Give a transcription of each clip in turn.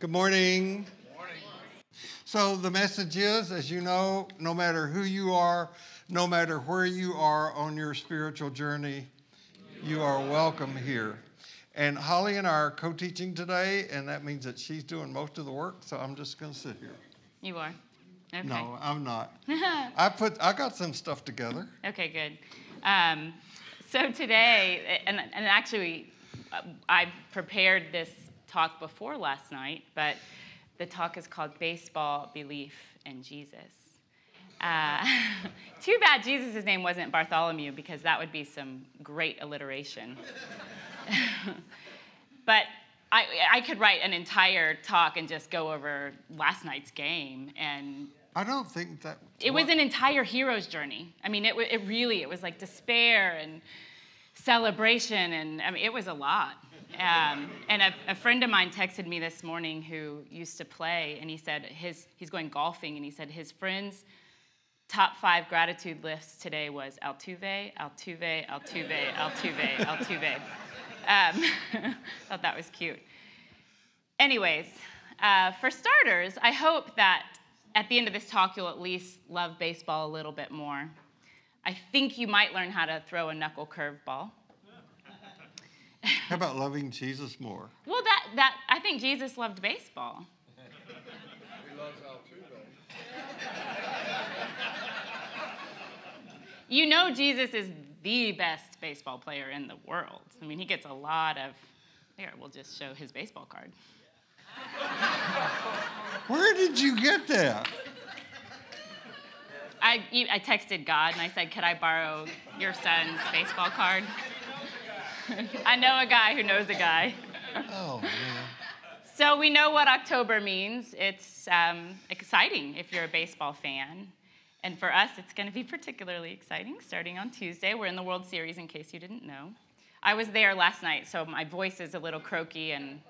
Good morning. Morning. So, the message is, as you know, no matter who you are, no matter where you are on your spiritual journey, you are welcome here. And Holly and I are co teaching today, and that means that she's doing most of the work, so I'm just going to sit here. You are? Okay. No, I'm not. I put I got some stuff together. Okay, good. Um, so today, and, and actually, uh, I prepared this talk before last night, but the talk is called Baseball, Belief, and Jesus. Uh, too bad Jesus' name wasn't Bartholomew because that would be some great alliteration. but I, I could write an entire talk and just go over last night's game and I don't think that. it was an entire hero's journey. I mean, it, it really, it was like despair and celebration, and I mean, it was a lot. Um, and a, a friend of mine texted me this morning who used to play, and he said his, he's going golfing, and he said his friend's top five gratitude lists today was Altuve, Altuve, Altuve, Altuve, Altuve. Um, thought that was cute. Anyways, uh, for starters, I hope that at the end of this talk, you'll at least love baseball a little bit more. I think you might learn how to throw a knuckle curveball. How about loving Jesus more? Well, that, that I think Jesus loved baseball. He loves Altuve. you know, Jesus is the best baseball player in the world. I mean, he gets a lot of. Here, we'll just show his baseball card. Where did you get that? I, I texted God and I said, Could I borrow your son's baseball card? I know a guy who knows a guy. Oh man. So we know what October means. It's um, exciting if you're a baseball fan. And for us, it's going to be particularly exciting starting on Tuesday. We're in the World Series, in case you didn't know. I was there last night, so my voice is a little croaky and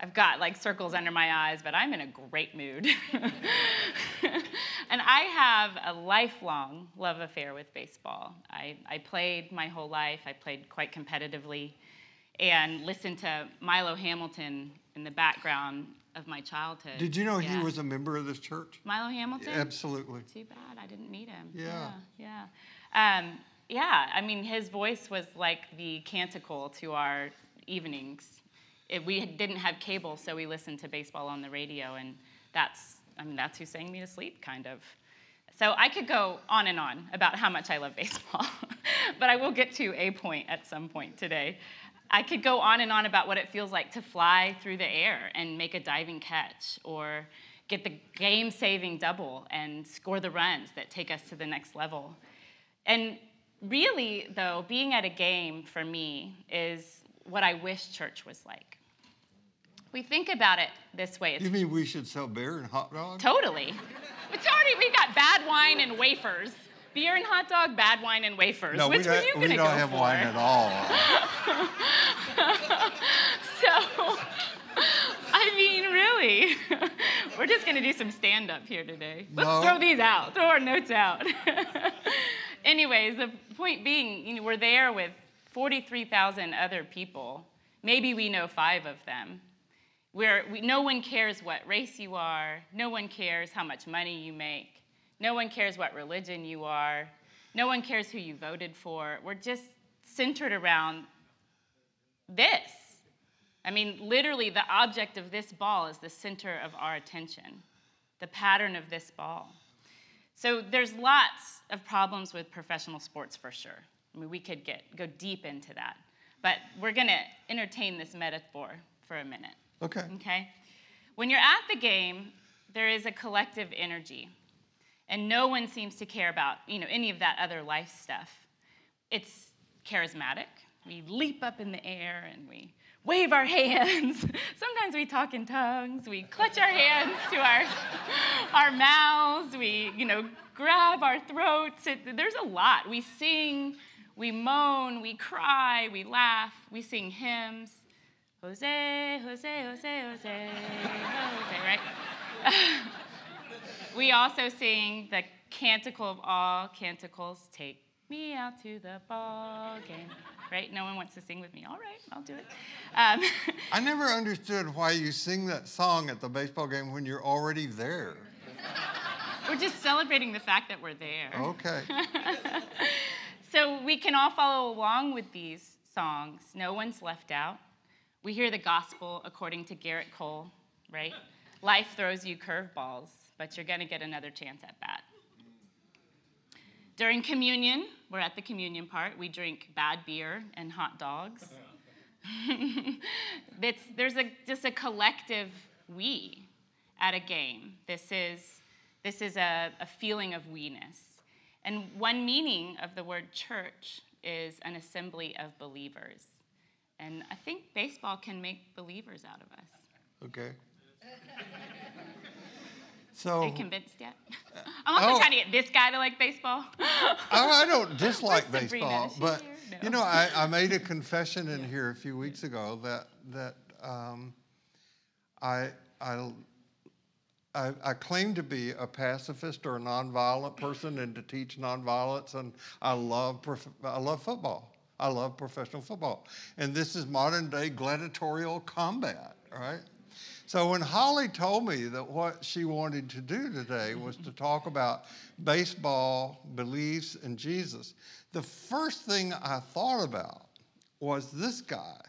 I've got like circles under my eyes, but I'm in a great mood. and I have a lifelong love affair with baseball. I, I played my whole life, I played quite competitively, and listened to Milo Hamilton in the background of my childhood. Did you know Yeah. he was a member of this church? Milo Hamilton? Absolutely. Too bad I didn't meet him. Yeah. Yeah. Yeah. Um, yeah, I mean, his voice was like the canticle to our evenings. It, we didn't have cable, so we listened to baseball on the radio, and that's, I mean, that's who sang me to sleep, kind of. So I could go on and on about how much I love baseball, but I will get to a point at some point today. I could go on and on about what it feels like to fly through the air and make a diving catch, or get the game saving double and score the runs that take us to the next level. And really, though, being at a game for me is what I wish church was like. We think about it this way. It's You mean we should sell beer and hot dogs? Totally. It's already, we've got bad wine and wafers. Beer and hot dog, bad wine and wafers. No, Which we were don't, you we gonna don't have for? wine at all. so, I mean, really, we're just gonna do some stand up here today. Let's No. throw these out, throw our notes out. Anyways, the point being, you know, we're there with 43,000 other people. Maybe we know five of them. Where we, no one cares what race you are, no one cares how much money you make, no one cares what religion you are, no one cares who you voted for. We're just centered around this. I mean, literally, the object of this ball is the center of our attention, the pattern of this ball. So there's lots of problems with professional sports for sure. I mean, we could get go deep into that, but we're going to entertain this metaphor for a minute. Okay. Okay? When you're at the game, there is a collective energy, and no one seems to care about, you know, any of that other life stuff. It's charismatic. We leap up in the air and we wave our hands. Sometimes we talk in tongues. We clutch our hands to our, our mouths. We, you know, grab our throats. It, there's a lot. We sing, we moan, we cry, we laugh, we sing hymns. Jose, Jose, Jose, Jose, Jose, right? we also sing the canticle of all canticles, take me out to the ball game. right? No one wants to sing with me. All right, I'll do it. Um, I never understood why you sing that song at the baseball game when you're already there. we're just celebrating the fact that we're there. Okay. so we can all follow along with these songs. No one's left out. We hear the gospel according to Gerrit Cole, right? Life throws you curveballs, but you're going to get another chance at that. During communion, we're at the communion part, we drink bad beer and hot dogs. there's a, just a collective we at a game. This is, this is a, a feeling of we-ness. And one meaning of the word church is an assembly of believers. And I think baseball can make believers out of us. Okay. So, Are you convinced yet? I'm also oh, trying to get this guy to like baseball. I, I don't dislike baseball, but no. you know, I, I, made a confession in here a few weeks ago that that um, I, I I, I, claim to be a pacifist or a nonviolent person and to teach nonviolence, and I love prof- I love football. I love professional football, and this is modern day gladiatorial combat, right? So when Holly told me that what she wanted to do today was to talk about baseball, beliefs, and Jesus, the first thing I thought about was this guy.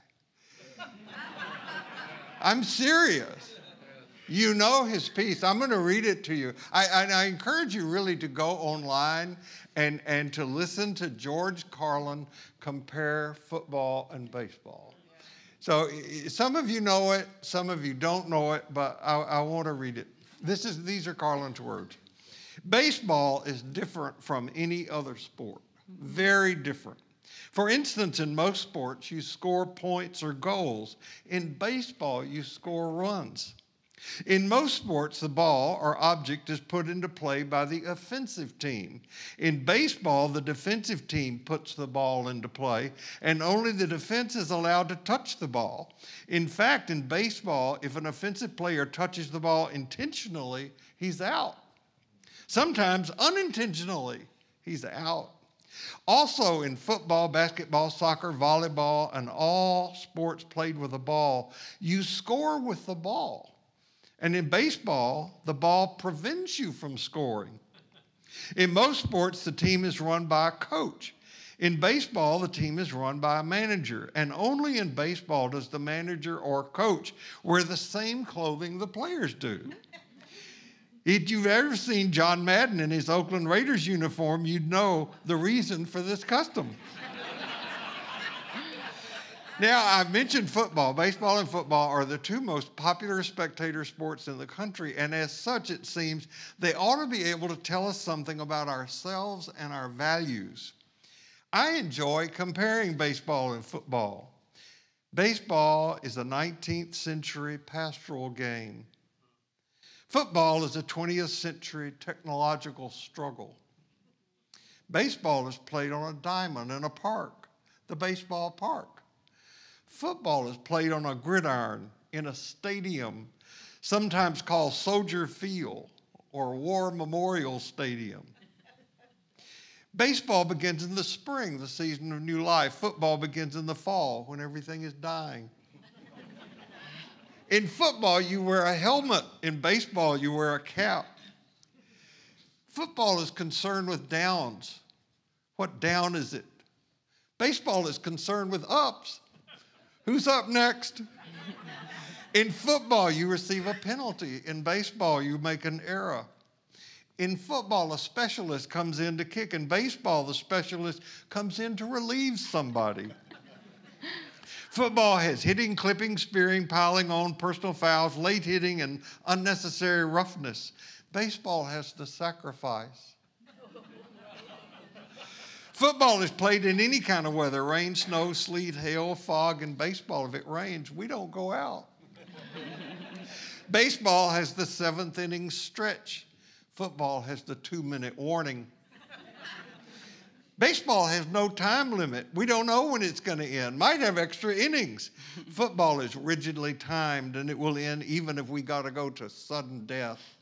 I'm serious. You know his piece. I'm going to read it to you. I, I, I, encourage you really to go online and, and to listen to George Carlin compare football and baseball. So some of you know it, some of you don't know it, but I, I want to read it. This is, these are Carlin's words. Baseball is different from any other sport, very different. For instance, in most sports, you score points or goals. In baseball, you score runs. In most sports, the ball or object is put into play by the offensive team. In baseball, the defensive team puts the ball into play, and only the defense is allowed to touch the ball. In fact, in baseball, if an offensive player touches the ball intentionally, he's out. Sometimes unintentionally, he's out. Also, in football, basketball, soccer, volleyball, and all sports played with a ball, you score with the ball. And in baseball, the ball prevents you from scoring. In most sports, the team is run by a coach. In baseball, the team is run by a manager. And only in baseball does the manager or coach wear the same clothing the players do. If you've ever seen John Madden in his Oakland Raiders uniform, you'd know the reason for this custom. Now, I've mentioned football. Baseball and football are the two most popular spectator sports in the country, and as such, it seems they ought to be able to tell us something about ourselves and our values. I enjoy comparing baseball and football. Baseball is a 19th century pastoral game. Football is a 20th century technological struggle. Baseball is played on a diamond in a park, the baseball park. Football is played on a gridiron in a stadium, sometimes called Soldier Field or War Memorial Stadium. Baseball begins in the spring, the season of new life. Football begins in the fall when everything is dying. In football, you wear a helmet. In baseball, you wear a cap. Football is concerned with downs. What down is it? Baseball is concerned with ups. Who's up next? In football, you receive a penalty. In baseball, you make an error. In football, a specialist comes in to kick. In baseball, the specialist comes in to relieve somebody. Football has hitting, clipping, spearing, piling on, personal fouls, late hitting, and unnecessary roughness. Baseball has the sacrifice. Football is played in any kind of weather rain, snow, sleet, hail, fog, and baseball. If it rains, we don't go out. baseball has the seventh inning stretch, football has the two minute warning. Baseball has no time limit. We don't know when it's going to end. Might have extra innings. Football is rigidly timed and it will end even if we got to go to sudden death.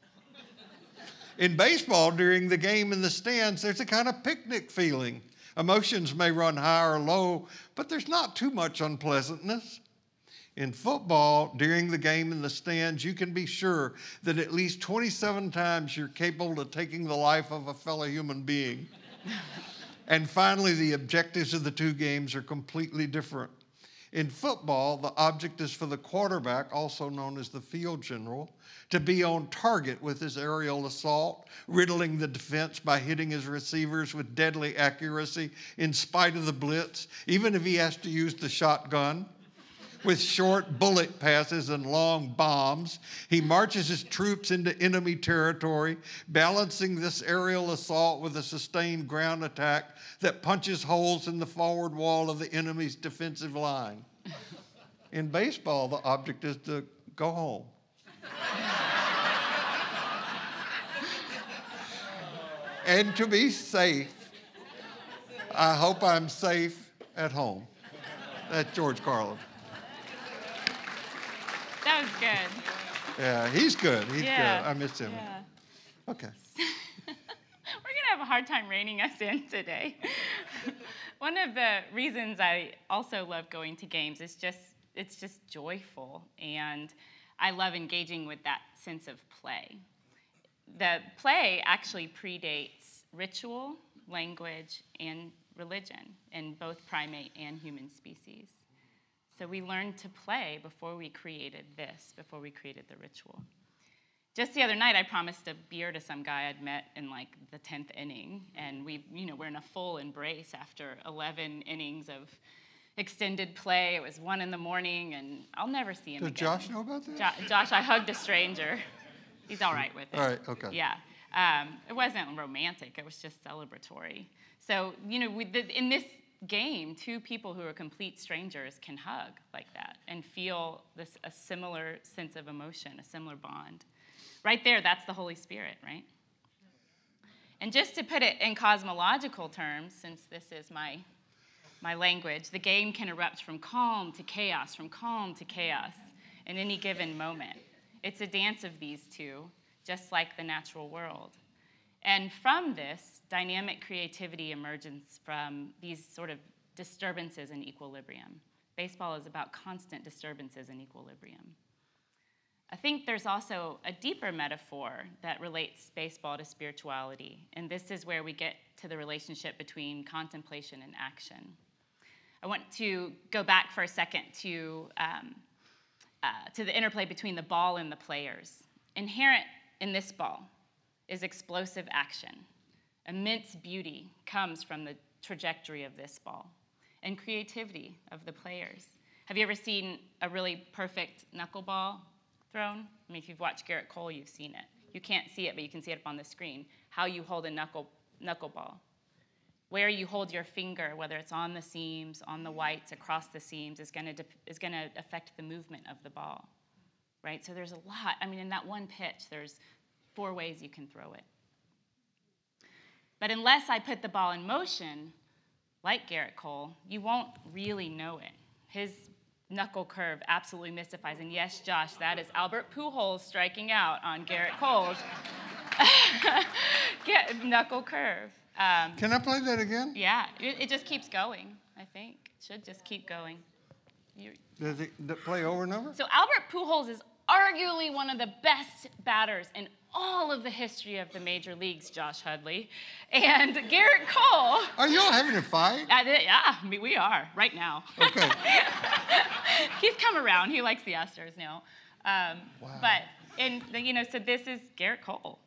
In baseball, during the game in the stands, there's a kind of picnic feeling. Emotions may run high or low, but there's not too much unpleasantness. In football, during the game in the stands, you can be sure that at least 27 times you're capable of taking the life of a fellow human being. and finally, the objectives of the two games are completely different. In football, the object is for the quarterback, also known as the field general, to be on target with his aerial assault, riddling the defense by hitting his receivers with deadly accuracy in spite of the blitz, even if he has to use the shotgun with short bullet passes and long bombs. He marches his troops into enemy territory, balancing this aerial assault with a sustained ground attack that punches holes in the forward wall of the enemy's defensive line. In baseball, the object is to go home. and to be safe. I hope I'm safe at home. That's George Carlin. Was good. Yeah, he's good. He's Yeah, good. I missed him. Yeah. Okay. We're going to have a hard time reining us in today. One of the reasons I also love going to games is just it's just joyful and I love engaging with that sense of play. The play actually predates ritual, language, and religion in both primate and human species. So we learned to play before we created this, before we created the ritual. Just the other night, I promised a beer to some guy I'd met in like the 10th inning, and we, you know, we're in a full embrace after 11 innings of extended play. It was one in the morning, and I'll never see him Did again. Josh know about this? Jo- Josh, I hugged a stranger. He's all right with it. All right, okay. Yeah. Um, it wasn't romantic, it was just celebratory. So, you know, with the, in this game, two people who are complete strangers can hug like that and feel this, a similar sense of emotion, a similar bond. Right there, that's the Holy Spirit, right? And just to put it in cosmological terms, since this is my, my language, the game can erupt from calm to chaos, from calm to chaos in any given moment. It's a dance of these two, just like the natural world. And from this, dynamic creativity emerges from these sort of disturbances in equilibrium. Baseball is about constant disturbances in equilibrium. I think there's also a deeper metaphor that relates baseball to spirituality, and this is where we get to the relationship between contemplation and action. I want to go back for a second to, um, uh, to the interplay between the ball and the players. Inherent in this ball is explosive action. Immense beauty comes from the trajectory of this ball and creativity of the players. Have you ever seen a really perfect knuckleball thrown? I mean, if you've watched Gerrit Cole, you've seen it. You can't see it, but you can see it up on the screen. How you hold a knuckle, knuckleball. Where you hold your finger, whether it's on the seams, on the whites, across the seams, is to is to affect the movement of the ball, right? So there's a lot. I mean, in that one pitch, there's four ways you can throw it. But unless I put the ball in motion, like Gerrit Cole, you won't really know it. His knuckle curve absolutely mystifies. And yes, Josh, that is Albert Pujols striking out on Gerrit Cole's Get- knuckle curve. Um, Can I play that again? yeah, it, it just keeps going. I think it should just keep going. You, Does it play over and over? so Albert Pujols is arguably one of the best batters in all of the history of the major leagues, Josh Hudley. And Gerrit Cole, Are y'all having a fight? uh, yeah, I mean, we are right now. Okay. He's come around. He likes the Astros now. Um, Wow. But and you know, so this is Gerrit Cole.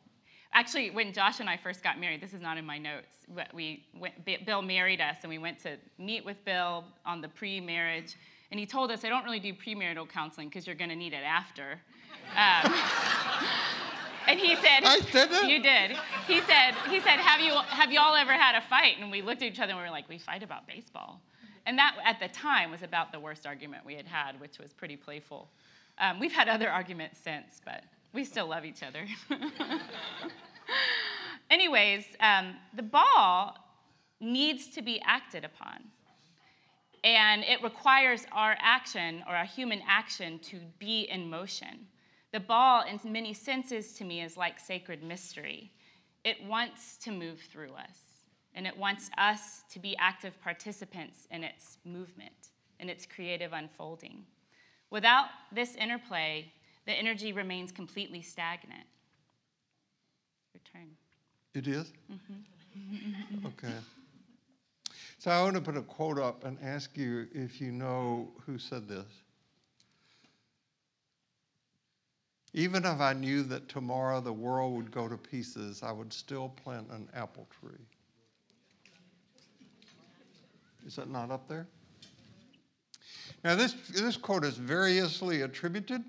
Actually, when Josh and I first got married, this is not in my notes. But we went, Bill married us, and we went to meet with Bill on the pre-marriage, and he told us, "I don't really do premarital counseling because you're going to need it after." Um, and he said, I said that? You did. He said, he said, have you have y'all ever had a fight? And we looked at each other and we were like, we fight about baseball. And that at the time was about the worst argument we had had, which was pretty playful. Um, we've had other arguments since, but we still love each other. Anyways, um, the ball needs to be acted upon. And it requires our action or our human action to be in motion. The ball, in many senses, to me, is like sacred mystery. It wants to move through us. and it wants us to be active participants in its movement, in its creative unfolding. Without this interplay, the energy remains completely stagnant. Your turn. It is? Mm-hmm. okay. So I want to put a quote up and ask you if you know who said this. Even if I knew that tomorrow the world would go to pieces, I would still plant an apple tree. Is that not up there? Now, this, this quote is variously attributed,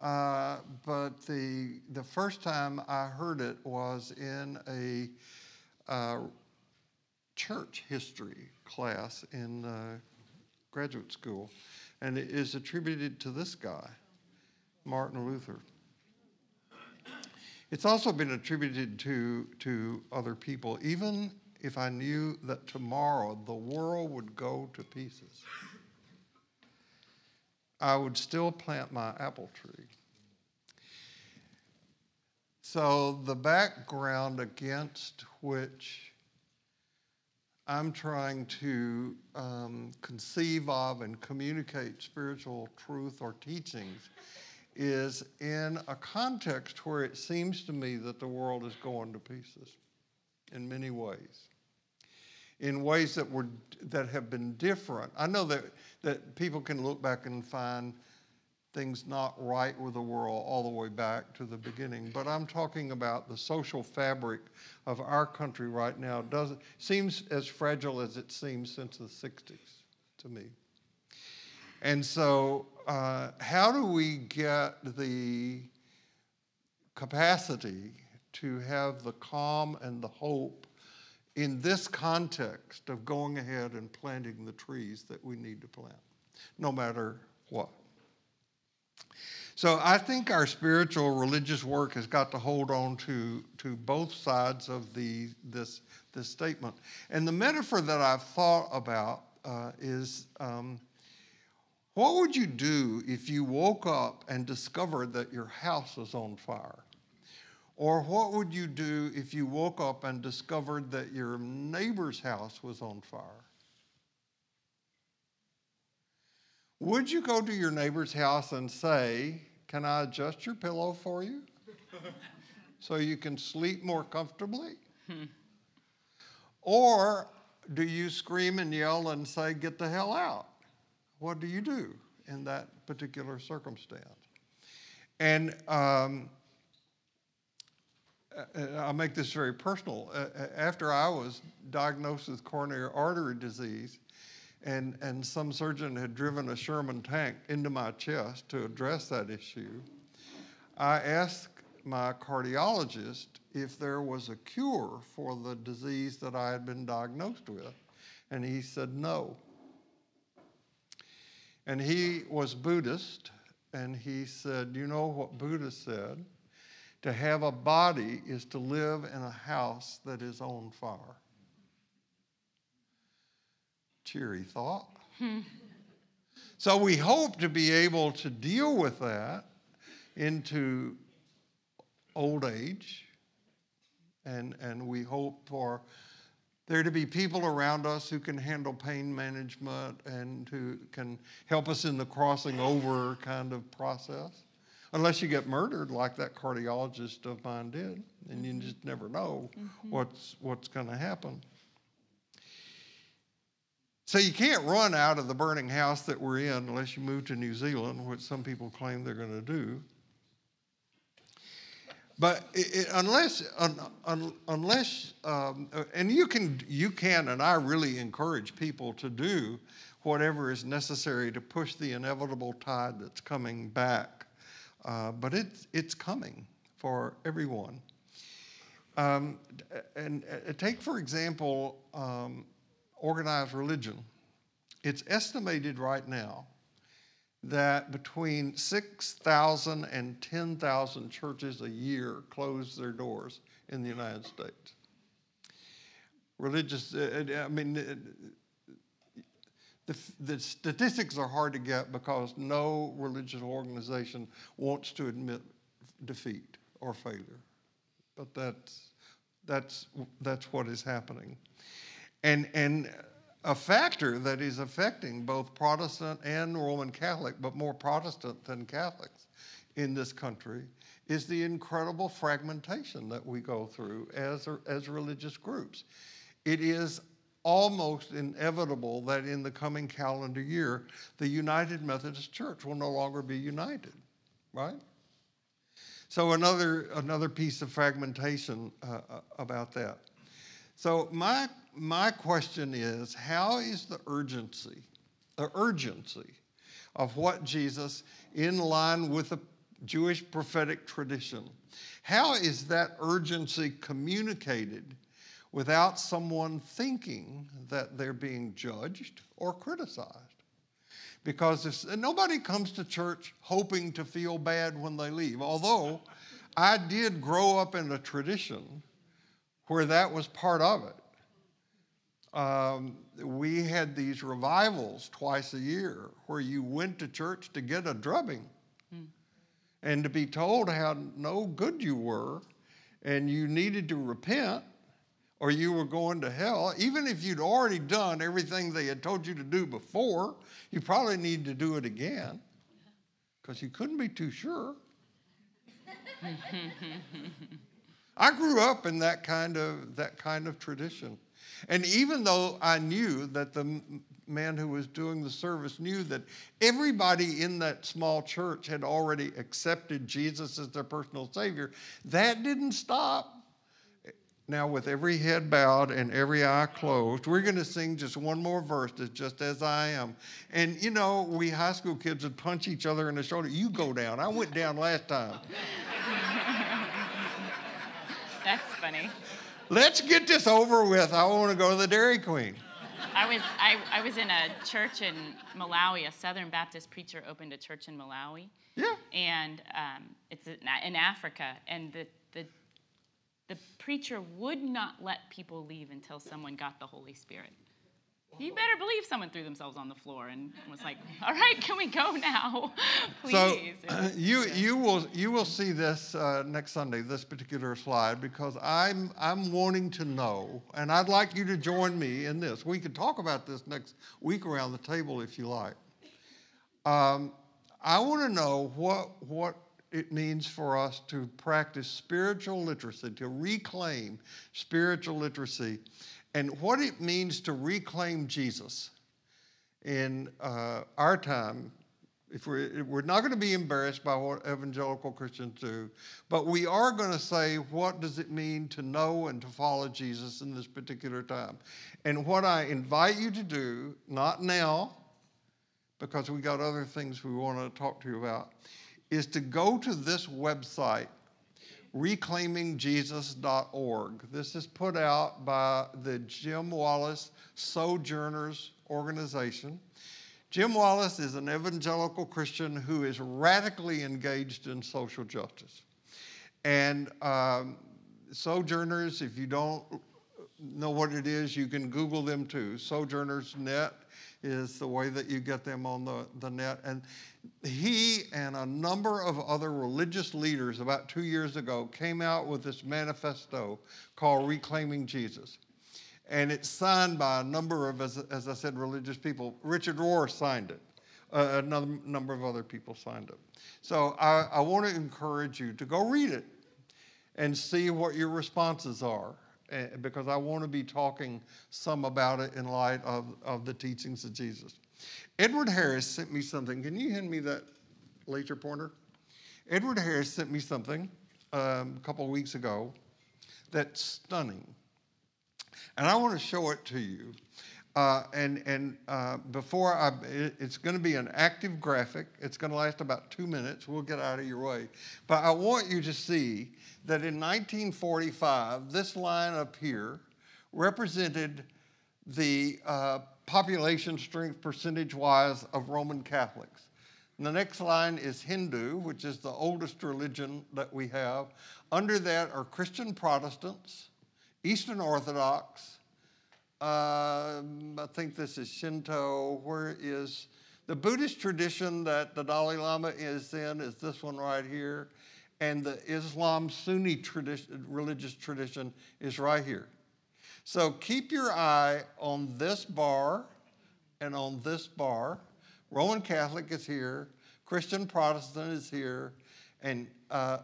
uh, but the, the first time I heard it was in a uh, church history class in uh, graduate school, and it is attributed to this guy, Martin Luther. It's also been attributed to, to other people, even if I knew that tomorrow the world would go to pieces. I would still plant my apple tree. So, the background against which I'm trying to um, conceive of and communicate spiritual truth or teachings is in a context where it seems to me that the world is going to pieces in many ways in ways that were that have been different. I know that that people can look back and find things not right with the world all the way back to the beginning, but I'm talking about the social fabric of our country right now doesn't seems as fragile as it seems since the 60s to me. And so, uh, how do we get the capacity to have the calm and the hope in this context of going ahead and planting the trees that we need to plant, no matter what. So I think our spiritual religious work has got to hold on to, to both sides of the, this, this statement. And the metaphor that I've thought about uh, is um, what would you do if you woke up and discovered that your house was on fire? Or what would you do if you woke up and discovered that your neighbor's house was on fire? Would you go to your neighbor's house and say, Can I adjust your pillow for you so you can sleep more comfortably? or do you scream and yell and say, Get the hell out? What do you do in that particular circumstance? And um, uh, I'll make this very personal. Uh, uh, after I was diagnosed with coronary artery disease, and, and some surgeon had driven a Sherman tank into my chest to address that issue, I asked my cardiologist if there was a cure for the disease that I had been diagnosed with, and he said no. And he was Buddhist, and he said, You know what Buddha said? To have a body is to live in a house that is on fire. Cheery thought. so we hope to be able to deal with that into old age, and, and we hope for there to be people around us who can handle pain management and who can help us in the crossing over kind of process unless you get murdered like that cardiologist of mine did, and you just never know mm-hmm. what's what's going to happen. So you can't run out of the burning house that we're in unless you move to New Zealand, which some people claim they're going to do. But it, it, unless, un, un, unless, um, and you can, you can, and I really encourage people to do whatever is necessary to push the inevitable tide that's coming back uh, but it's, it's coming for everyone. Um, and uh, take, for example, um, organized religion. It's estimated right now that between 6,000 and 10,000 churches a year close their doors in the United States. Religious, uh, uh I mean, the, the statistics are hard to get because no religious organization wants to admit defeat or failure. But that's, That's, that's what is happening. And, and a factor that is affecting both Protestant and Roman Catholic, but more Protestant than Catholics in this country, is the incredible fragmentation that we go through as, as religious groups. It is almost inevitable that in the coming calendar year, the United Methodist Church will no longer be united, right? So another another piece of fragmentation uh, uh, about that. So my my question is, how is the urgency, the urgency of what Jesus, in line with the Jewish prophetic tradition, how is that urgency communicated without someone thinking that they're being judged or criticized? Because if, nobody comes to church hoping to feel bad when they leave, although I did grow up in a tradition where that was part of it. Um, we had these revivals twice a year where you went to church to get a drubbing mm. and to be told how no good you were and you needed to repent or you were going to hell. Even if you'd already done everything they had told you to do before, you probably need to do it again because you couldn't be too sure. I grew up in that kind of that kind of tradition. And even though I knew that the man who was doing the service knew that everybody in that small church had already accepted Jesus as their personal savior, that didn't stop. Now, with every head bowed and every eye closed, we're going to sing just one more verse that's just as I am. And you know, we high school kids would punch each other in the shoulder. You go down. I went down last time. That's funny. Let's get this over with. I want to go to the Dairy Queen. I was I, I was in a church in Malawi. A Southern Baptist preacher opened a church in Malawi. Yeah. And um, it's in Africa, and the the the preacher would not let people leave until someone got the Holy Spirit. You better believe someone threw themselves on the floor and was like, "All right, can we go now, please?" So uh, you you will you will see this uh, next Sunday, this particular slide, because I'm I'm wanting to know, and I'd like you to join me in this. We could talk about this next week around the table if you like. Um, I want to know what what it means for us to practice spiritual literacy, to reclaim spiritual literacy and what it means to reclaim Jesus in uh, our time. If we're, we're not going to be embarrassed by what evangelical Christians do, but we are going to say, what does it mean to know and to follow Jesus in this particular time? And what I invite you to do, not now, because we got other things we want to talk to you about, is to go to this website reclaimingjesus.org. This is put out by the Jim Wallis Sojourners Organization. Jim Wallis is an evangelical Christian who is radically engaged in social justice. And um, Sojourners, if you don't know what it is, you can Google them too. Sojourners Net is the way that you get them on the, the net. And he and a number of other religious leaders about two years ago came out with this manifesto called Reclaiming Jesus. And it's signed by a number of, as, as I said, religious people. Richard Rohr signed it. Uh, another number of other people signed it. So I, I want to encourage you to go read it and see what your responses are. Uh, because I want to be talking some about it in light of, of the teachings of Jesus. Edward Harris sent me something. Can you hand me that laser pointer? Edward Harris sent me something um, a couple of weeks ago that's stunning. And I want to show it to you. Uh, and and uh, before I, it, it's going to be an active graphic. It's going to last about two minutes. We'll get out of your way. But I want you to see that in 1945, this line up here represented the uh, population strength percentage wise of Roman Catholics. And the next line is Hindu, which is the oldest religion that we have. Under that are Christian Protestants, Eastern Orthodox. Uh, I think this is Shinto. Where is the Buddhist tradition that the Dalai Lama is in? Is this one right here? and the Islam Sunni tradition, religious tradition is right here. So keep your eye on this bar and on this bar. Roman Catholic is here, Christian Protestant is here, and uh,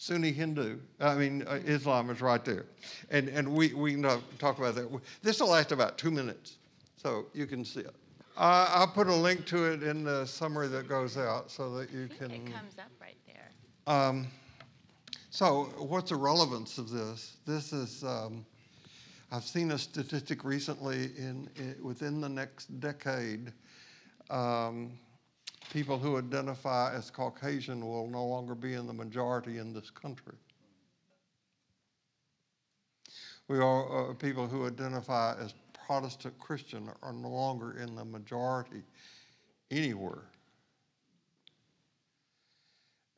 Sunni Hindu, I mean, uh, Islam is right there. And, and we, we can talk about that. This will last about two minutes, so you can see it. Uh, I'll put a link to it in the summary that goes out so that you can. It comes up right there. Um, so, what's the relevance of this? This is, um, I've seen a statistic recently in, in within the next decade, um, people who identify as Caucasian will no longer be in the majority in this country. We are uh, people who identify as Protestant Christian are no longer in the majority anywhere.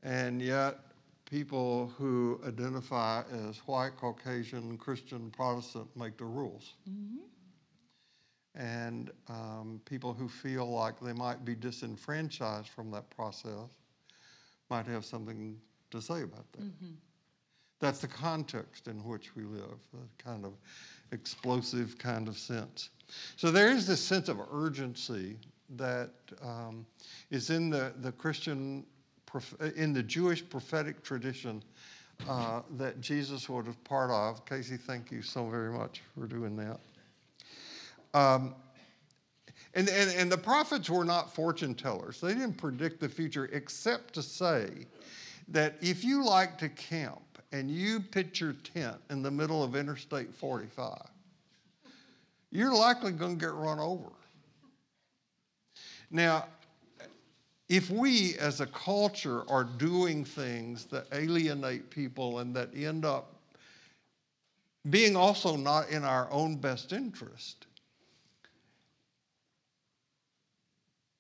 And yet, people who identify as white, Caucasian, Christian, Protestant make the rules. Mm-hmm. And um, people who feel like they might be disenfranchised from that process might have something to say about that. Mm-hmm. That's the context in which we live, the kind of explosive kind of sense. So there is this sense of urgency that um, is in the, the Christian, in the Jewish prophetic tradition uh, that Jesus was part of. Casey, thank you so very much for doing that. Um, and, and, and the prophets were not fortune tellers. They didn't predict the future except to say that if you like to camp, and you pitch your tent in the middle of Interstate 45, you're likely going to get run over. Now, if we as a culture are doing things that alienate people and that end up being also not in our own best interest,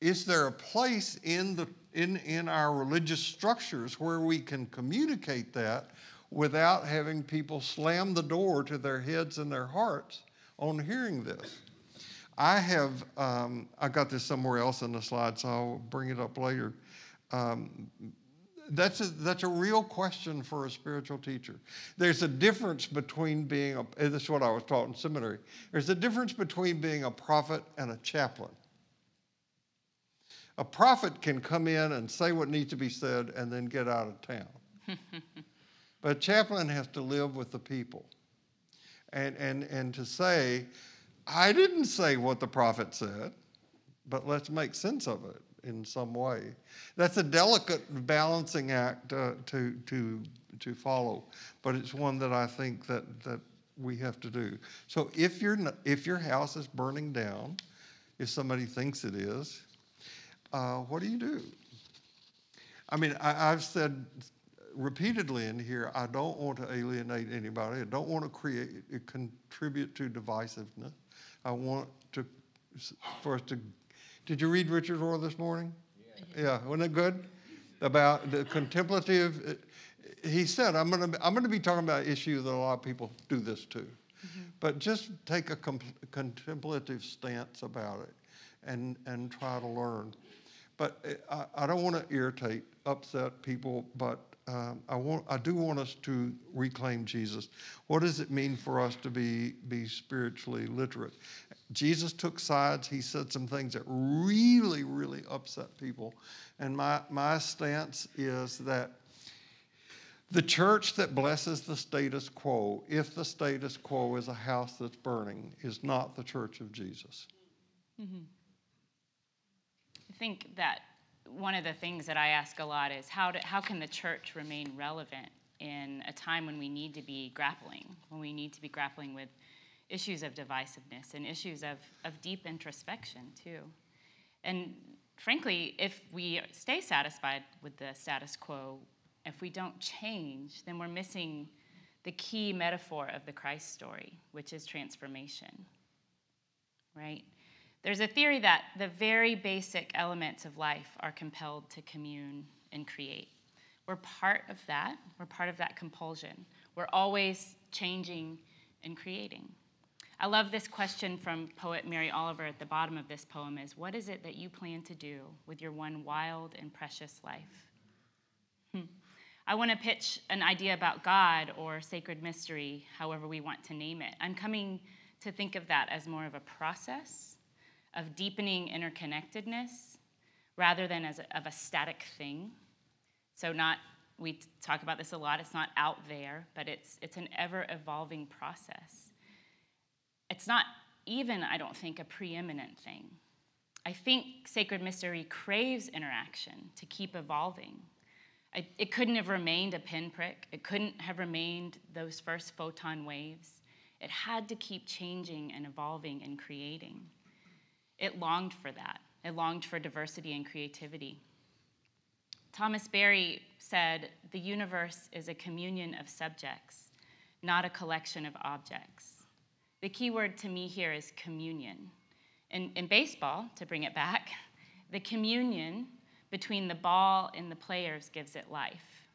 is there a place in, the, in, in our religious structures where we can communicate that without having people slam the door to their heads and their hearts on hearing this. I have, um, I got this somewhere else in the slide, so I'll bring it up later. Um, that's a, that's a real question for a spiritual teacher. There's a difference between being a, this is what I was taught in seminary. There's a difference between being a prophet and a chaplain. A prophet can come in and say what needs to be said and then get out of town. But a chaplain has to live with the people and, and, and to say, I didn't say what the prophet said, but let's make sense of it in some way. That's a delicate balancing act uh, to, to, to follow, but it's one that I think that, that we have to do. So if, you if your house is burning down, if somebody thinks it is, uh, what do you do? I mean, I, have said repeatedly in here, I don't want to alienate anybody. I don't want to create, contribute to divisiveness. I want to, for us to, did you read Richard Rohr this morning? Yeah. yeah, wasn't it good? About the contemplative, he said, I'm going to, I'm going to be talking about issues that a lot of people do this too. Mm-hmm. But just take a contemplative stance about it and, and try to learn. But eh, I, I don't want to irritate, upset people, but um, I, want, I do want us to reclaim Jesus. What does it mean for us to be, be spiritually literate? Jesus took sides. He said some things that really, really upset people. And my, my stance is that the church that blesses the status quo, if the status quo is a house that's burning, is not the church of Jesus. Mm-hmm. Think that one of the things that I ask a lot is how, do, how can the church remain relevant in a time when we need to be grappling, when we need to be grappling with issues of divisiveness and issues of, of deep introspection, too. And frankly, if we stay satisfied with the status quo, if we don't change, then we're missing the key metaphor of the Christ story, which is transformation. Right? There's a theory that the very basic elements of life are compelled to commune and create. We're part of that. We're part of that compulsion. We're always changing and creating. I love this question from poet Mary Oliver at the bottom of this poem is what is it that you plan to do with your one wild and precious life? Hmm. I want to pitch an idea about God or sacred mystery, however we want to name it. I'm coming to think of that as more of a process of deepening interconnectedness rather than as a, of a static thing. So, not we talk about this a lot. It's not out there, but it's it's an ever evolving process. It's not even, I don't think, a preeminent thing. I think sacred mystery craves interaction to keep evolving. It couldn't have remained a pinprick. It couldn't have remained those first photon waves. It had to keep changing and evolving and creating. It longed for that. It longed for diversity and creativity. Thomas Berry said, The universe is a communion of subjects, not a collection of objects. The key word to me here is communion. In, in baseball, to bring it back, the communion between the ball and the players gives it life.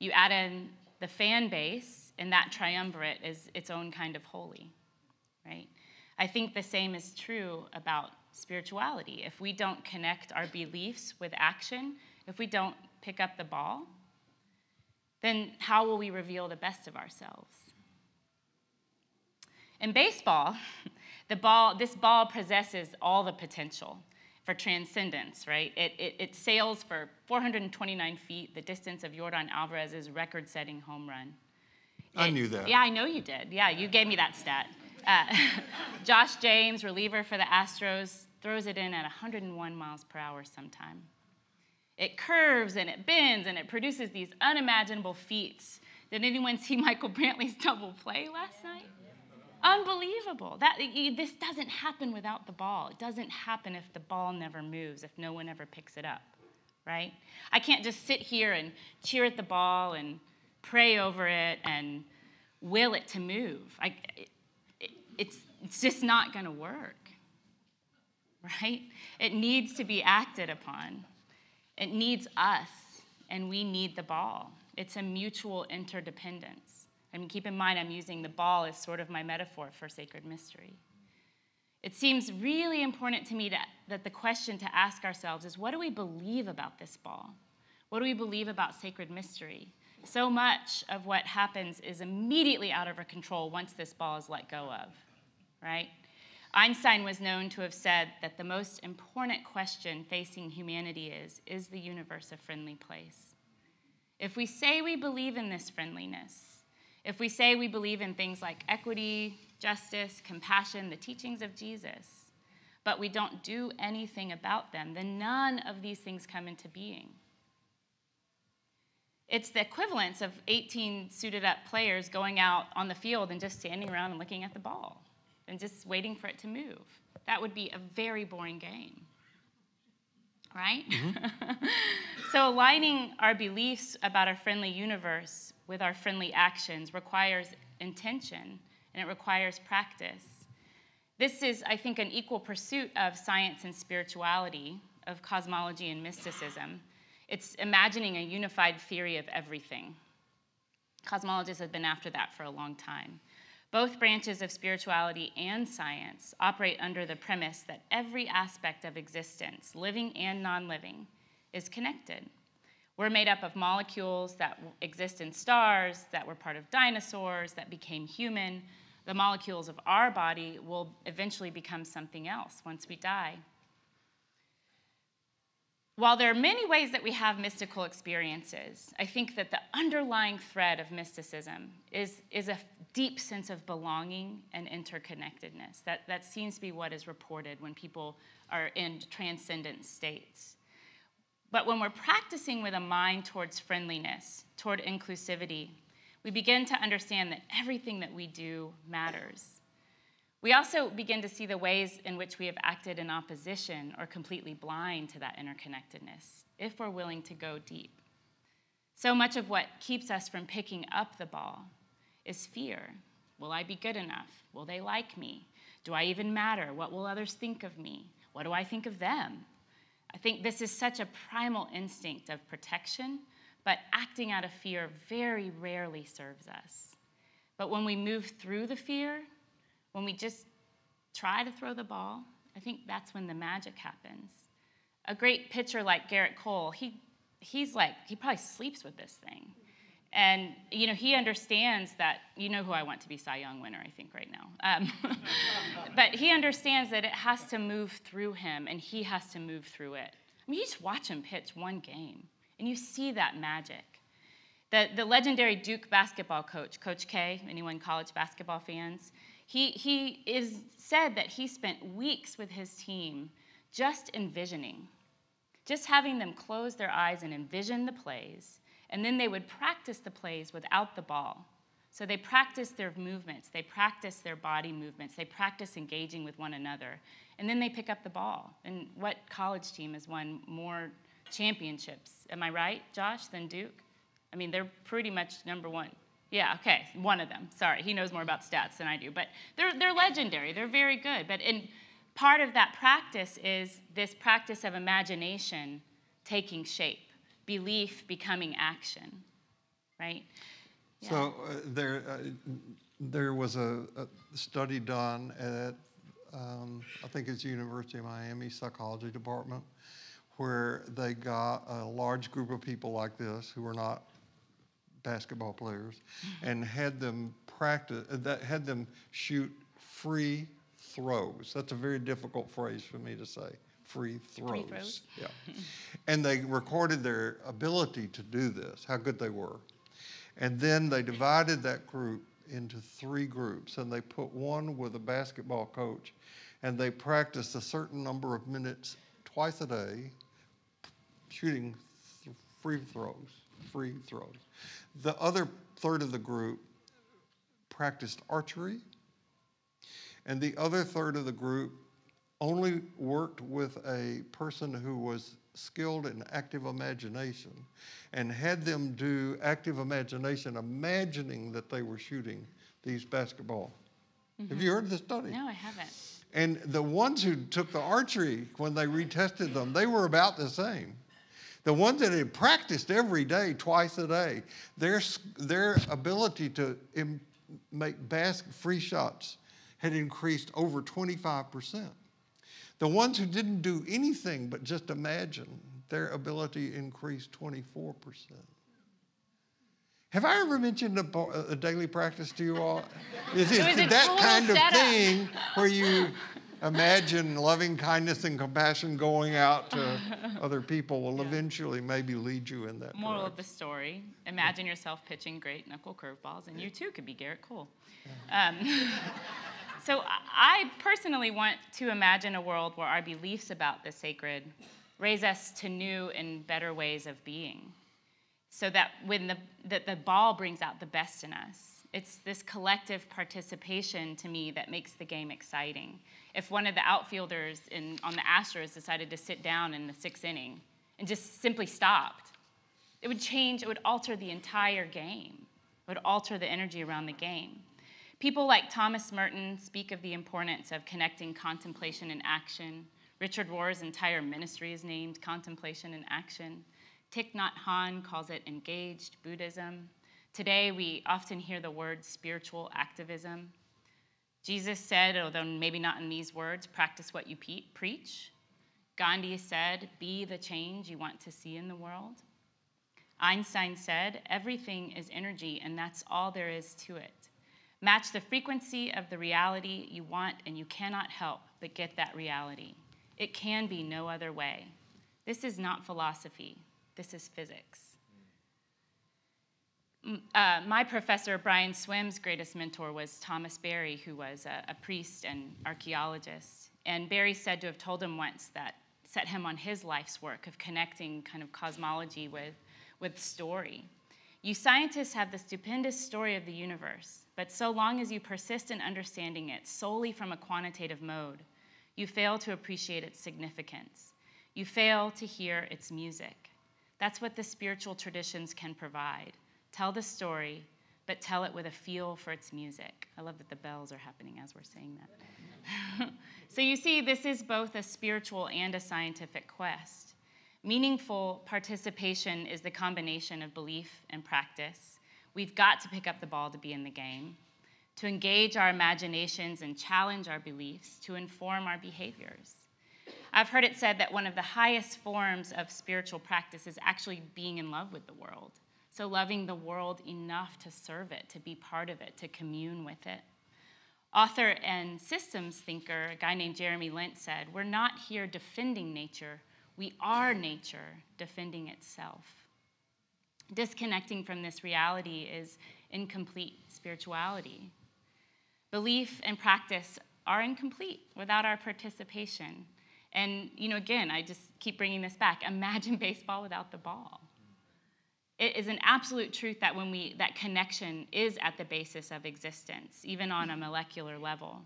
You add in the fan base, and that triumvirate is its own kind of holy, right? I think the same is true about spirituality. If we don't connect our beliefs with action, if we don't pick up the ball, then how will we reveal the best of ourselves? In baseball, the ball, this ball possesses all the potential for transcendence, right? It, it, it sails for 429 feet, the distance of Yordan Alvarez's record setting home run. I knew that. Yeah, I know you did. Yeah, you gave me that stat. Uh, Josh James, reliever for the Astros, throws it in at 101 miles per hour sometime. It curves and it bends and it produces these unimaginable feats. Did anyone see Michael Brantley's double play last night? Unbelievable. That, this doesn't happen without the ball. It doesn't happen if the ball never moves, if no one ever picks it up, right? I can't just sit here and cheer at the ball and pray over it and will it to move. I, it's, it's just not going to work, right? It needs to be acted upon. It needs us, and we need the ball. It's a mutual interdependence. Mean, keep in mind, I'm using the ball as sort of my metaphor for sacred mystery. It seems really important to me that the question to ask ourselves is what do we believe about this ball? What do we believe about sacred mystery? So much of what happens is immediately out of our control once this ball is let go of, right? Einstein was known to have said that the most important question facing humanity is Is the universe a friendly place? If we say we believe in this friendliness, if we say we believe in things like equity, justice, compassion, the teachings of Jesus, but we don't do anything about them, then none of these things come into being. It's the equivalence of 18 suited up players going out on the field and just standing around and looking at the ball and just waiting for it to move. That would be a very boring game. Right? Mm-hmm. so, aligning our beliefs about our friendly universe with our friendly actions requires intention and it requires practice. This is, I think, an equal pursuit of science and spirituality, of cosmology and mysticism. It's imagining a unified theory of everything. Cosmologists have been after that for a long time. Both branches of spirituality and science operate under the premise that every aspect of existence, living and non living, is connected. We're made up of molecules that exist in stars, that were part of dinosaurs, that became human. The molecules of our body will eventually become something else once we die. While there are many ways that we have mystical experiences, I think that the underlying thread of mysticism is, is a deep sense of belonging and interconnectedness. That, that seems to be what is reported when people are in transcendent states. But when we're practicing with a mind towards friendliness, toward inclusivity, we begin to understand that everything that we do matters we also begin to see the ways in which we have acted in opposition or completely blind to that interconnectedness, if we're willing to go deep. So much of what keeps us from picking up the ball is fear. Will I be good enough? Will they like me? Do I even matter? What will others think of me? What do I think of them? I think this is such a primal instinct of protection, but acting out of fear very rarely serves us. But when we move through the fear, when we just try to throw the ball, I think that's when the magic happens. A great pitcher like Gerrit Cole, he, he's like, he probably sleeps with this thing. And, you know, he understands that, you know who I want to be Cy Young winner, I think, right now. Um, but he understands that it has to move through him and he has to move through it. I mean, you just watch him pitch one game and you see that magic. The, the legendary Duke basketball coach, Coach K, anyone college basketball fans, he, he is said that he spent weeks with his team just envisioning, just having them close their eyes and envision the plays, and then they would practice the plays without the ball. So they practice their movements, they practice their body movements, they practice engaging with one another, and then they pick up the ball. And what college team has won more championships? Am I right, Josh, than Duke? I mean, they're pretty much number one. Yeah, okay, one of them. Sorry, he knows more about stats than I do, but they're, they're legendary. They're very good. But in, part of that practice is this practice of imagination taking shape, belief becoming action, right? Yeah. So uh, there, uh, there was a, a, study done at, um, I think it's University of Miami Psychology Department, where they got a large group of people like this who were not basketball players and had them practice uh, that had them shoot free throws. That's a very difficult phrase for me to say. Free throws. Free throws. Yeah. and they recorded their ability to do this, how good they were. And then they divided that group into three groups and they put one with a basketball coach and they practiced a certain number of minutes twice a day shooting th- free throws, free throws. The other third of the group practiced archery, and the other third of the group only worked with a person who was skilled in active imagination and had them do active imagination, imagining that they were shooting these basketball. Mm-hmm. Have you heard this study? No, I haven't. And the ones who took the archery, when they retested them, they were about the same. The ones that had practiced every day, twice a day, their, their ability to Im- make basket free shots had increased over 25%. The ones who didn't do anything but just imagine, their ability increased 24%. Have I ever mentioned a, a daily practice to you all? Is, it, that kind of thing where you imagine loving kindness and compassion going out to other people will yeah. eventually maybe lead you in that moral direction. of the story imagine yourself pitching great knuckle curveballs and you too could be Gerrit Cole um, so i personally want to imagine a world where our beliefs about the sacred raise us to new and better ways of being so that when the, that the ball brings out the best in us it's this collective participation to me that makes the game exciting. If one of the outfielders in, on the Astros decided to sit down in the sixth inning and just simply stopped, it would change, it would alter the entire game. It would alter the energy around the game. People like Thomas Merton speak of the importance of connecting contemplation and action. Richard Rohr's entire ministry is named Contemplation and Action. Thich Nhat Hanh calls it engaged Buddhism. Today, we often hear the word spiritual activism. Jesus said, although maybe not in these words, practice what you pe- preach. Gandhi said, be the change you want to see in the world. Einstein said, everything is energy, and that's all there is to it. Match the frequency of the reality you want, and you cannot help but get that reality. It can be no other way. This is not philosophy, this is physics uh, my professor, Brian Swimme's greatest mentor was Thomas Berry, who was a, a, priest and archaeologist. And Berry said to have told him once that set him on his life's work of connecting kind of cosmology with, with story. You scientists have the stupendous story of the universe, but so long as you persist in understanding it solely from a quantitative mode, you fail to appreciate its significance. You fail to hear its music. That's what the spiritual traditions can provide Tell the story, but tell it with a feel for its music. I love that the bells are happening as we're saying that. so you see, this is both a spiritual and a scientific quest. Meaningful participation is the combination of belief and practice. We've got to pick up the ball to be in the game, to engage our imaginations and challenge our beliefs, to inform our behaviors. I've heard it said that one of the highest forms of spiritual practice is actually being in love with the world. So, loving the world enough to serve it, to be part of it, to commune with it. Author and systems thinker, a guy named Jeremy Lent, said, We're not here defending nature, we are nature defending itself. Disconnecting from this reality is incomplete spirituality. Belief and practice are incomplete without our participation. And, you know, again, I just keep bringing this back. Imagine baseball without the ball. It is an absolute truth that when we that connection is at the basis of existence, even on a molecular level.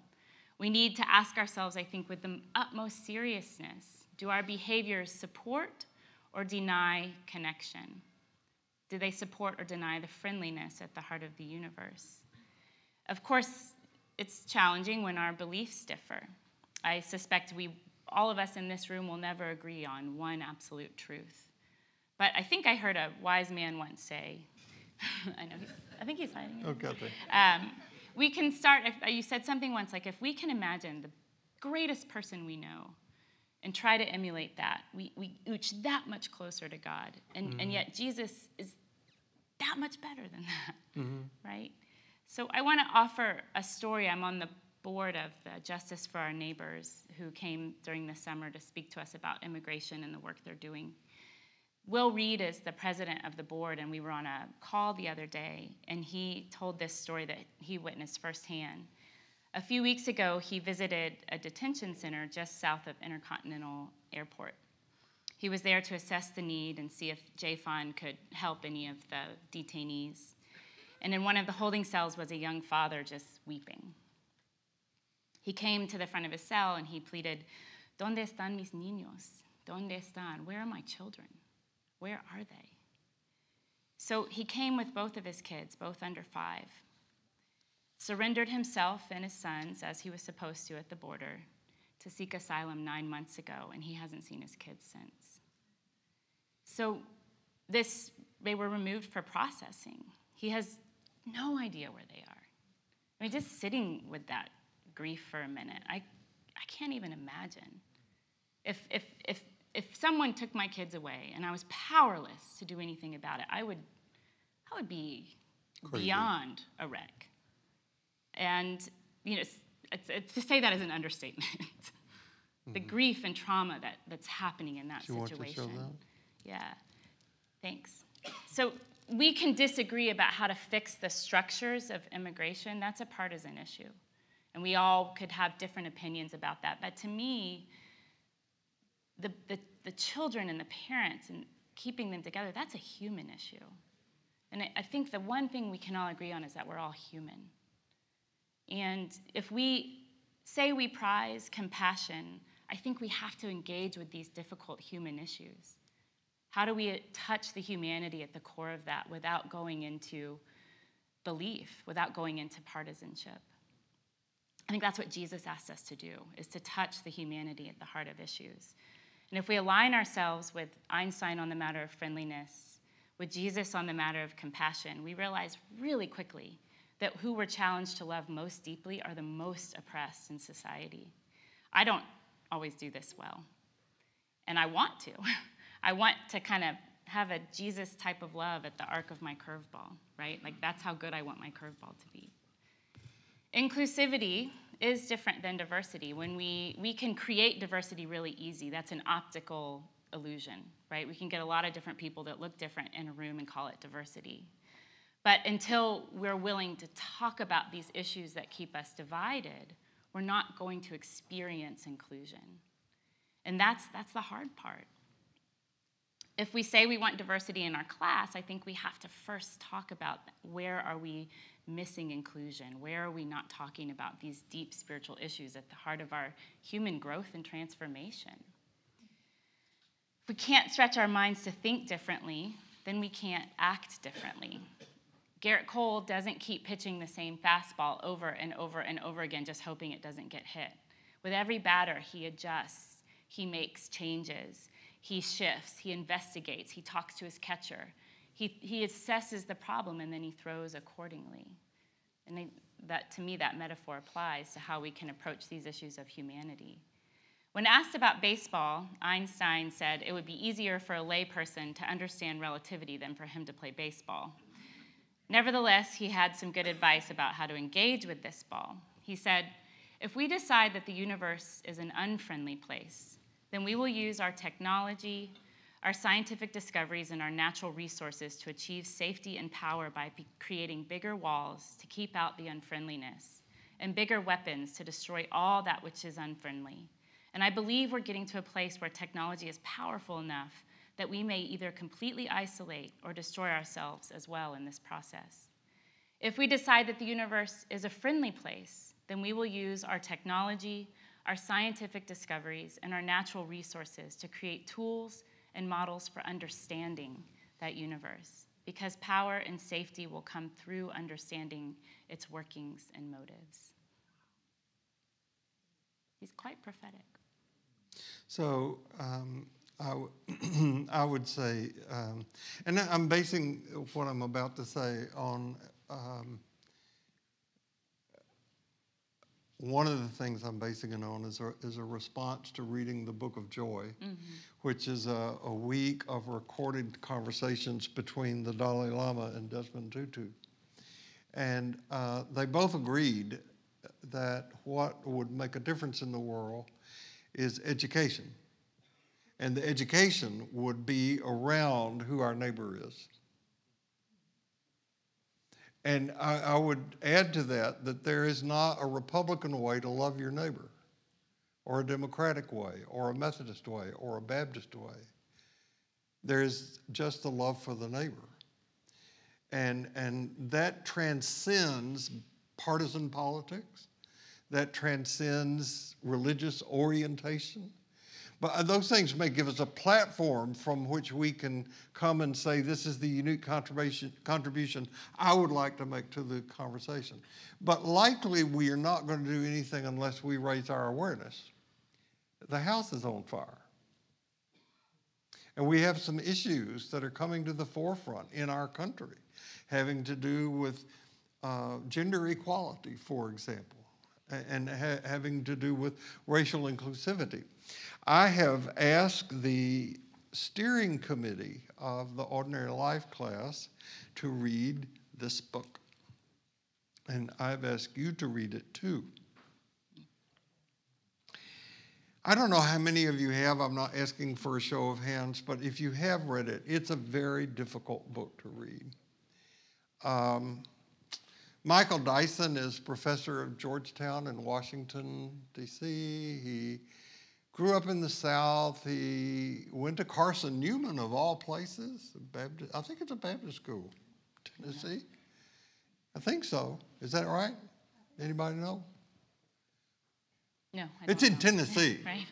We need to ask ourselves, I think, with the utmost seriousness, do our behaviors support or deny connection? Do they support or deny the friendliness at the heart of the universe? Of course, it's challenging when our beliefs differ. I suspect we all of us in this room will never agree on one absolute truth. But I think I heard a wise man once say, I know he's, I think he's hiding. Okay. Um, we can start, if, you said something once, like if we can imagine the greatest person we know and try to emulate that, we, we ooch that much closer to God. And, mm-hmm. and yet Jesus is that much better than that, mm-hmm. right? So I want to offer a story. I'm on the board of the Justice for Our Neighbors, who came during the summer to speak to us about immigration and the work they're doing. Will Reed is the president of the board, and we were on a call the other day, and he told this story that he witnessed firsthand. A few weeks ago, he visited a detention center just south of Intercontinental Airport. He was there to assess the need and see if JFON could help any of the detainees. And in one of the holding cells was a young father just weeping. He came to the front of his cell and he pleaded, ¿Dónde están mis niños? ¿Dónde están? Where are my children? Where are they? So he came with both of his kids, both under five, surrendered himself and his sons, as he was supposed to at the border, to seek asylum nine months ago, and he hasn't seen his kids since. So this, they were removed for processing. He has no idea where they are. I mean, just sitting with that grief for a minute, I, I can't even imagine. If, if, if if someone took my kids away and I was powerless to do anything about it, I would, I would be Crazy. beyond a wreck. And you know, it's, it's, to say that is an understatement. mm-hmm. The grief and trauma that, that's happening in that Do situation. That? Yeah, thanks. So we can disagree about how to fix the structures of immigration. That's a partisan issue. And we all could have different opinions about that. But to me, the, the, the children and the parents and keeping them together, that's a human issue. And I think the one thing we can all agree on is that we're all human. And if we say we prize compassion, I think we have to engage with these difficult human issues. How do we touch the humanity at the core of that without going into belief, without going into partisanship? I think that's what Jesus asked us to do, is to touch the humanity at the heart of issues. And if we align ourselves with Einstein on the matter of friendliness, with Jesus on the matter of compassion, we realize really quickly that who we're challenged to love most deeply are the most oppressed in society. I don't always do this well, and I want to. I want to kind of have a Jesus type of love at the arc of my curveball, right? Like that's how good I want my curveball to be. Inclusivity is different than diversity. When we, we can create diversity really easy, that's an optical illusion, right? We can get a lot of different people that look different in a room and call it diversity. But until we're willing to talk about these issues that keep us divided, we're not going to experience inclusion. And that's, that's the hard part. If we say we want diversity in our class, I think we have to first talk about where are we missing inclusion? Where are we not talking about these deep spiritual issues at the heart of our human growth and transformation? If we can't stretch our minds to think differently, then we can't act differently. Gerrit Cole doesn't keep pitching the same fastball over and over and over again, just hoping it doesn't get hit. With every batter, he adjusts, he makes changes, he shifts, he investigates, he talks to his catcher, he, he assesses the problem and then he throws accordingly. And that, to me, that metaphor applies to how we can approach these issues of humanity. When asked about baseball, Einstein said it would be easier for a layperson to understand relativity than for him to play baseball. Nevertheless, he had some good advice about how to engage with this ball. He said, If we decide that the universe is an unfriendly place, then we will use our technology, our scientific discoveries, and our natural resources to achieve safety and power by creating bigger walls to keep out the unfriendliness and bigger weapons to destroy all that which is unfriendly. And I believe we're getting to a place where technology is powerful enough that we may either completely isolate or destroy ourselves as well in this process. If we decide that the universe is a friendly place, then we will use our technology, our scientific discoveries, and our natural resources to create tools and models for understanding that universe, because power and safety will come through understanding its workings and motives. He's quite prophetic. So um, I, w- I would say, um, and I'm basing what I'm about to say on um, one of the things I'm basing it on is a, is a response to reading the Book of Joy, mm-hmm. which is a, a, week of recorded conversations between the Dalai Lama and Desmond Tutu. And uh, they both agreed that what would make a difference in the world is education. And the education would be around who our neighbor is. And I, I, would add to that that there is not a Republican way to love your neighbor, or a Democratic way, or a Methodist way, or a Baptist way. There's just the love for the neighbor. And, and that transcends partisan politics that transcends religious orientation. But uh, those things may give us a platform from which we can come and say, this is the unique contribution, contribution I would like to make to the conversation. But likely we are not going to do anything unless we raise our awareness. The house is on fire. And we have some issues that are coming to the forefront in our country, having to do with uh, gender equality, for example and ha having to do with racial inclusivity. I have asked the steering committee of the Ordinary Life class to read this book. And I've asked you to read it too. I don't know how many of you have, I'm not asking for a show of hands, but if you have read it, it's a very difficult book to read. Um, Michael Dyson is professor of Georgetown in Washington, D.C. He grew up in the South. He went to Carson Newman, of all places. Baptist, I think it's a Baptist school, Tennessee. I think so. Is that right? Anybody know? No, it's in Tennessee. right.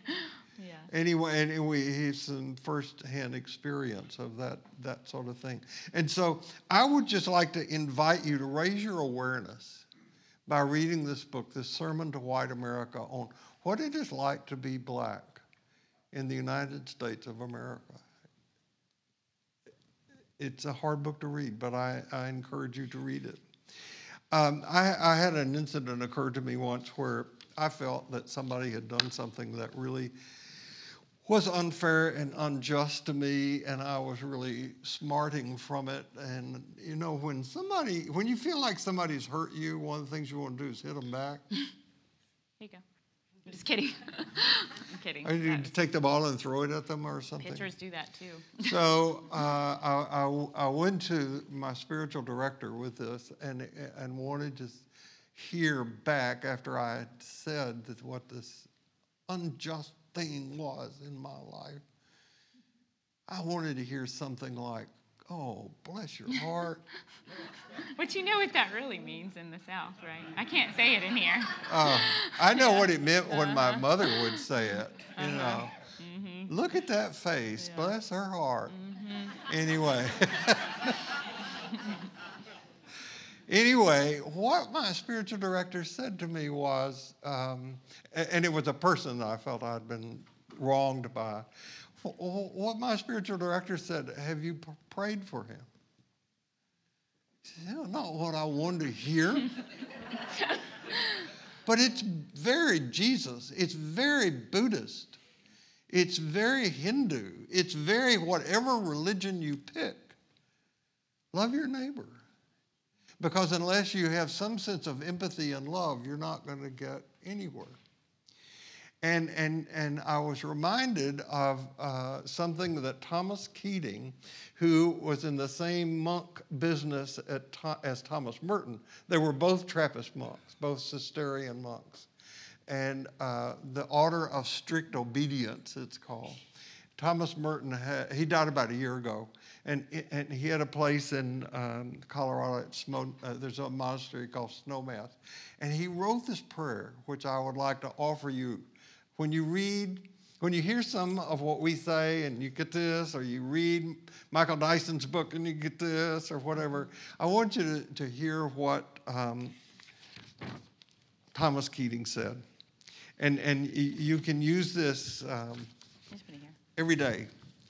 Anyway, and we, he's some firsthand experience of that, that sort of thing. And so I would just like to invite you to raise your awareness by reading this book, this Sermon to White America, on what it is like to be black in the United States of America. It's a hard book to read, but I, I encourage you to read it. Um, I, I had an incident occur to me once where I felt that somebody had done something that really was unfair and unjust to me, and I was really smarting from it. And you know, when somebody, when you feel like somebody's hurt you, one of the things you want to do is hit them back. Here you go. I'm just kidding. I'm kidding. Or you take the ball and throw it at them or something. Pitchers do that too. so uh, I, I, I, went to my spiritual director with this and, and wanted to hear back after I had said that what this unjust thing was in my life. I wanted to hear something like, oh, bless your heart. but you know what that really means in the South, right? I can't say it in here. Uh, I know what it meant when uh-huh. my mother would say it. You uh-huh. know, mm-hmm. look at that face, yeah. bless her heart. Mm-hmm. Anyway. Anyway, what my spiritual director said to me was, um, and it was a person that I felt I'd been wronged by. What my spiritual director said, have you prayed for him? Said, not what I wanted to hear. But it's very Jesus. It's very Buddhist. It's very Hindu. It's very whatever religion you pick. Love your neighbor. Because unless you have some sense of empathy and love, you're not going to get anywhere. And, and, and I was reminded of uh, something that Thomas Keating, who was in the same monk business as Thomas Merton, they were both Trappist monks, both Cistercian monks. And uh, the Order of Strict Obedience, it's called. Thomas Merton, had, he died about a year ago, and, and he had a place in um, Colorado. Smo, uh, there's a monastery called Snowmass. And he wrote this prayer, which I would like to offer you. When you read, when you hear some of what we say and you get this, or you read Michael Dyson's book and you get this, or whatever, I want you to, to hear what um, Thomas Keating said. And, and you can use this um, every day.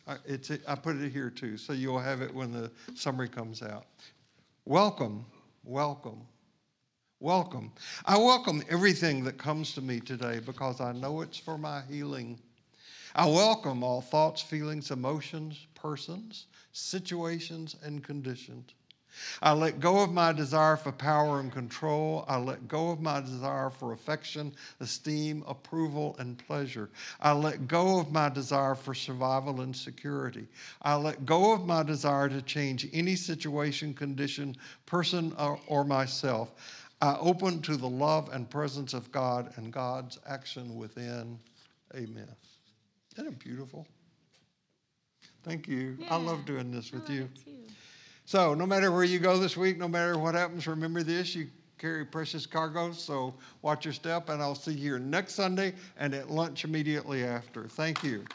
I, it's, I put it here too, so you'll have it when the summary comes out. Welcome, welcome, welcome. I welcome everything that comes to me today because I know it's for my healing. I welcome all thoughts, feelings, emotions, persons, situations, and conditions. I let go of my desire for power and control. I let go of my desire for affection, esteem, approval, and pleasure. I let go of my desire for survival and security. I let go of my desire to change any situation, condition, person, or, or myself. I open to the love and presence of God and God's action within. Amen. Isn't it beautiful? Thank you. Yeah. I love doing this with you. So, no matter where you go this week, no matter what happens, remember this you carry precious cargo, so watch your step, and I'll see you here next Sunday and at lunch immediately after. Thank you.